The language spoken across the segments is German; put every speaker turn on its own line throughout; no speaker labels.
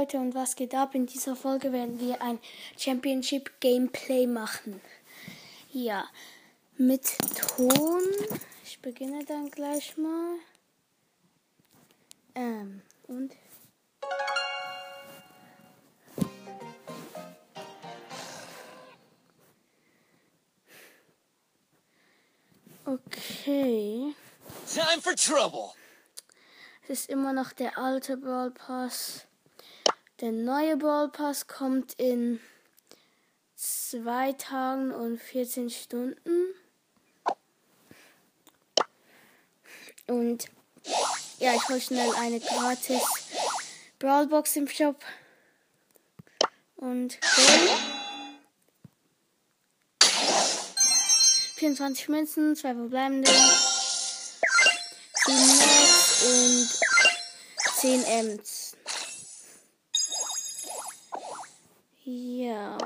Leute und was geht ab? In dieser Folge werden wir ein Championship Gameplay machen. Ja, mit Ton. Ich beginne dann gleich mal. Ähm, und. Okay.
Time for trouble.
Es ist immer noch der alte Brawl Pass. Der neue Brawl Pass kommt in zwei Tagen und 14 Stunden. Und ja, ich hole schnell eine gratis Brawlbox im Shop. Und go. 24 Münzen, zwei verbleibende, 7 Max und 10 Ems. Ja.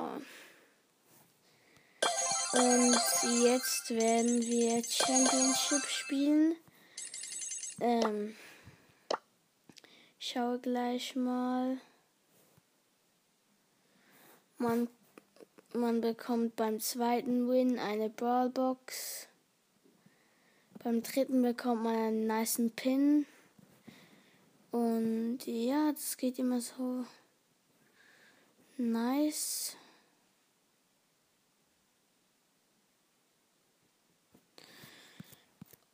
Und jetzt werden wir Championship spielen. Ähm, ich schaue gleich mal. Man, man bekommt beim zweiten Win eine Brawlbox. Beim dritten bekommt man einen niceen Pin. Und ja, das geht immer so nice.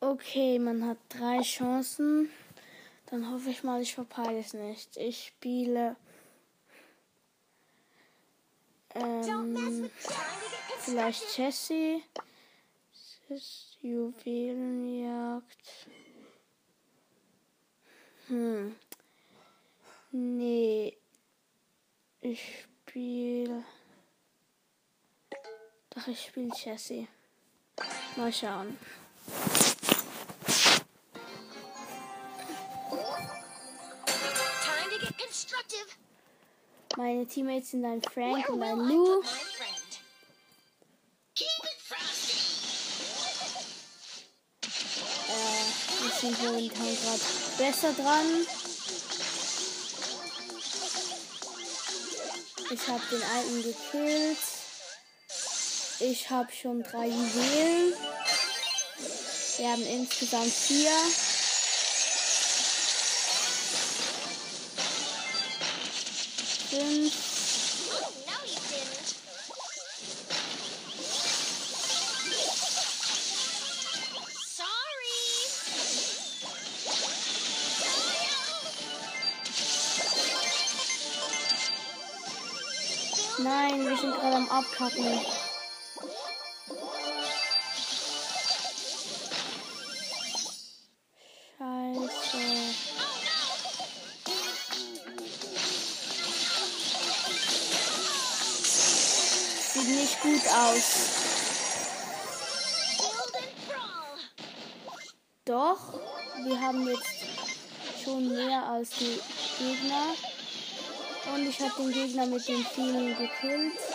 Okay, man hat drei Chancen. Dann hoffe ich mal, ich verpeile es nicht. Ich spiele ähm, vielleicht Jessie. Juwelenjagd. Hm. Nee. Ich spiele. Doch, ich spiele Jessie. Mal schauen. Meine Teammates sind ein Frank und ein Lou. Äh, wir sind momentan gerade besser dran. Ich habe den alten gekillt. Ich habe schon drei Juwelen. Wir haben insgesamt vier. Gerade am Abkacken. Scheiße. Sieht nicht gut aus. Doch, wir haben jetzt schon mehr als die Gegner. Und ich habe den Gegner mit den vielen gekillt.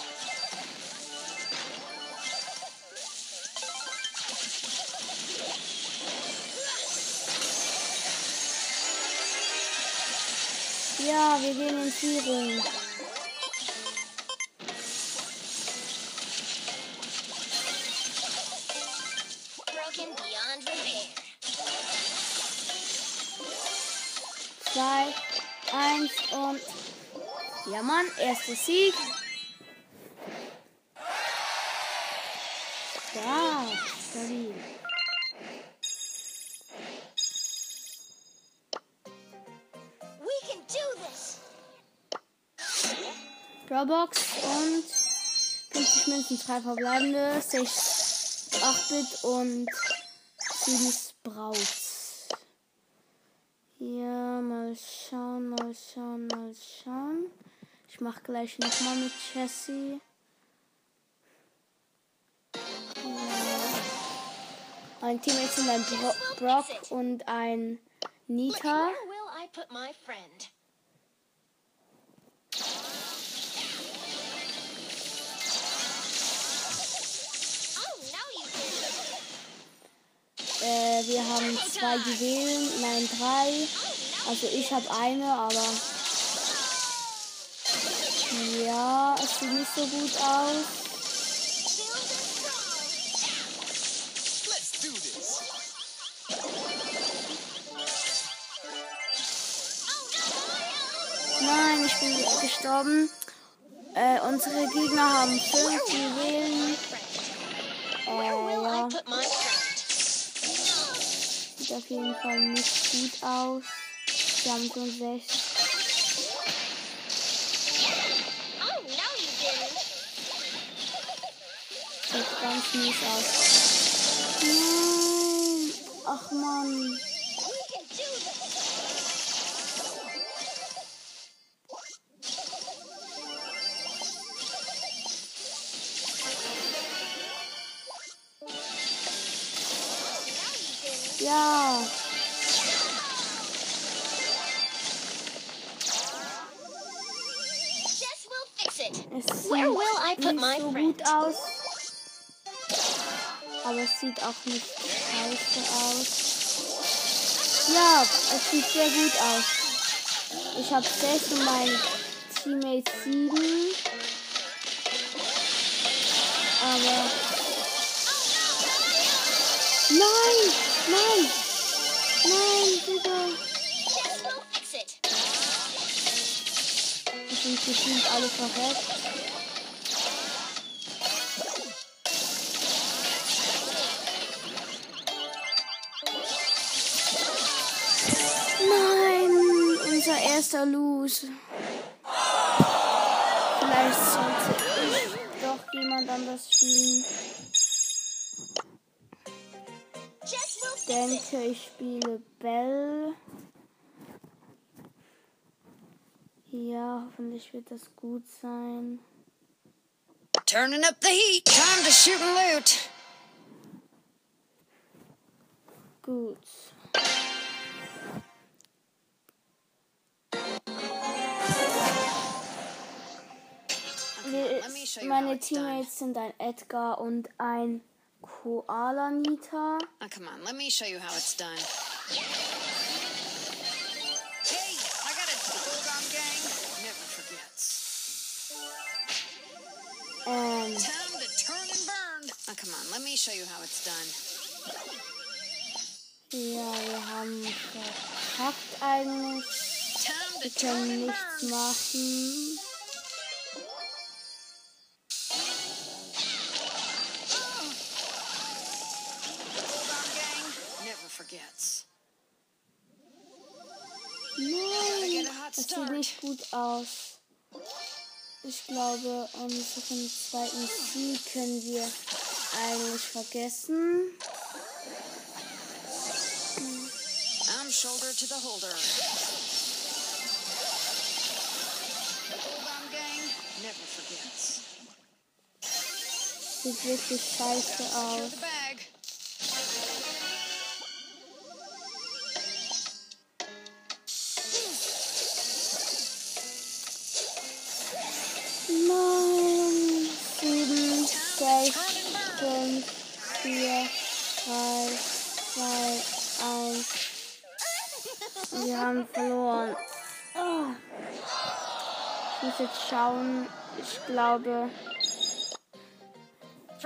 Ja, wir gehen in Führung.
Broken beyond repair.
zwei, eins und ja Mann, erster Sieg. Ja, stabil. Drawbox und 50 Münzen, 3 verbleibende, 6 8-Bit und 7 Sprouts. Ja, mal schauen, mal schauen, mal schauen. Ich mach gleich nochmal mit Jessie. Ja. Mein Teammate sind ein Bro Brock und ein Nita. Äh, wir haben zwei Juwelen, nein drei.
Oh.
Also ich habe eine, aber Ja, es sieht nicht so gut aus. Nein, ich bin gestorben. Äh, unsere Gegner haben fünf Juwelen.
I
ja? Sieht auf jeden Fall nicht gut aus. Wir haben so sechs.
Oh.
Sieht ganz mies aus. Nein! Ach man. Ja. Es sieht
Where will I put
nicht
my
so gut aus. Aber es sieht auch nicht scheiße aus. Ja, es sieht sehr gut aus. Ich habe sechs und mein Teammate sieben. Aber. Nein! Nein! Nein, Digga! Es sind gefühlt alle verreckt. Nein, unser erster Lose. Vielleicht sollte ich doch jemand anders spielen. Denke, ich spiele Bell. Ja, hoffentlich wird das gut sein.
Turning up the heat. Time to shoot and loot.
Gut. Wir, meine. Teammates sind ein Edgar und ein Koala Nita.
Now, ah, come on, let me show you how it's done. Hey, I got it. The Bulldog Gang never forgets.
Ähm,
Time to turn and burn. Now, come on, let me show you how it's done.
ja, wir haben verkackt eigentlich.
Time
Wir können nichts machen. Das sieht nicht gut aus. Ich glaube, unseren zweiten Sieg können wir eigentlich vergessen.
I'm shoulder to the holder.
Sieht wirklich scheiße aus. 3, 2, 1. Wir haben verloren. Ich muss jetzt schauen. Ich glaube,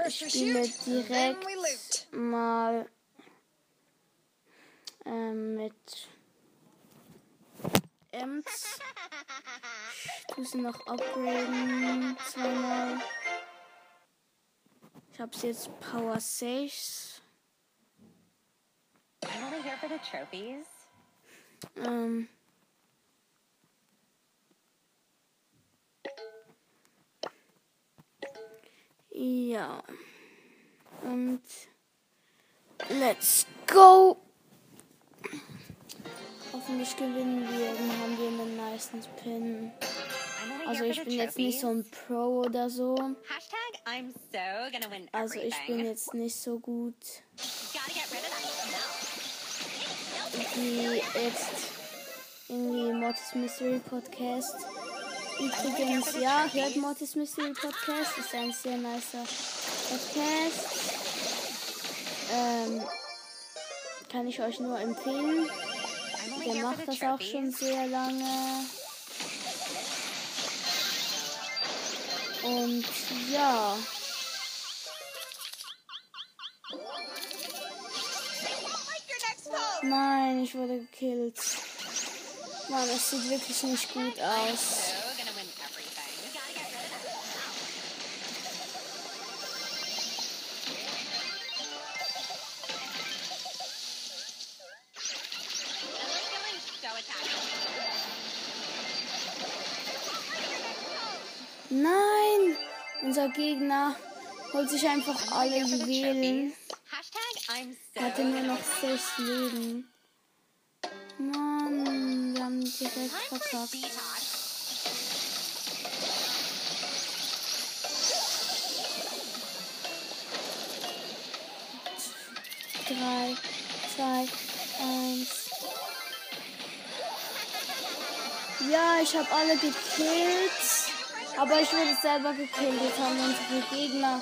ich spiele direkt mal äh, mit Ems. Ich tue sie noch upgraden. Zweimal. Ich habe jetzt Power 6.
I'm only here for the trophies.
Ähm, ja. Und let's go. Hoffentlich gewinnen wir. Dann haben wir einen nice Pin. Also ich bin jetzt nicht so ein Pro oder so. Also ich bin jetzt nicht so gut wie jetzt irgendwie Mortis Mystery Podcast. Übrigens, ja, hört Mortis Mystery Podcast. Ist ein sehr nicer Podcast. Ähm, kann ich euch nur empfehlen. Der macht das auch schon sehr lange. Und ja. Nein, ich wurde gekillt. Mann, es sieht wirklich nicht gut aus. Nein! Unser Gegner holt sich einfach alle Juwelen. hatte nur noch sechs Leben. Mann, wir haben direkt verkackt. Drei, zwei, eins. Ja, ich habe alle gekillt. Aber ich wurde selber gekillt. Jetzt haben unsere Gegner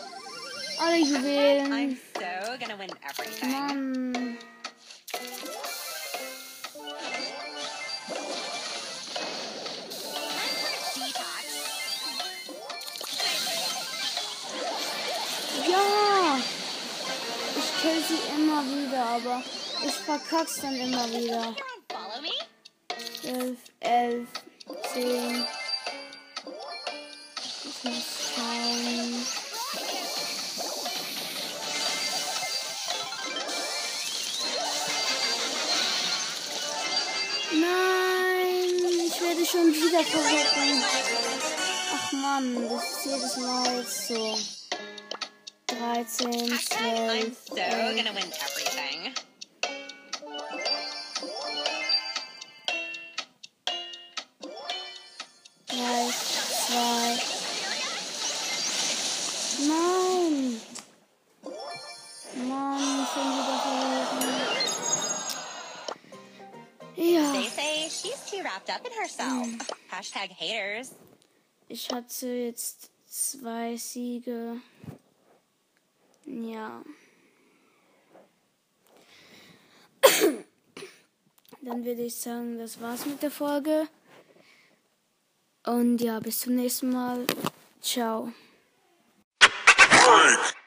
alle Juwelen.
so.
Mann. Ja! Ich kill sie immer wieder, aber ich verkack's dann immer wieder.
Follow me.
12, 11, 10. Ich muss schon wieder verrecken. Ach Mann, das ist jedes Mal so. 13,
Hashtag I'm
12,
so
11. ich hatte jetzt zwei Siege. Ja. Dann würde ich sagen, das war's mit der Folge. Und ja, bis zum nächsten Mal. Ciao.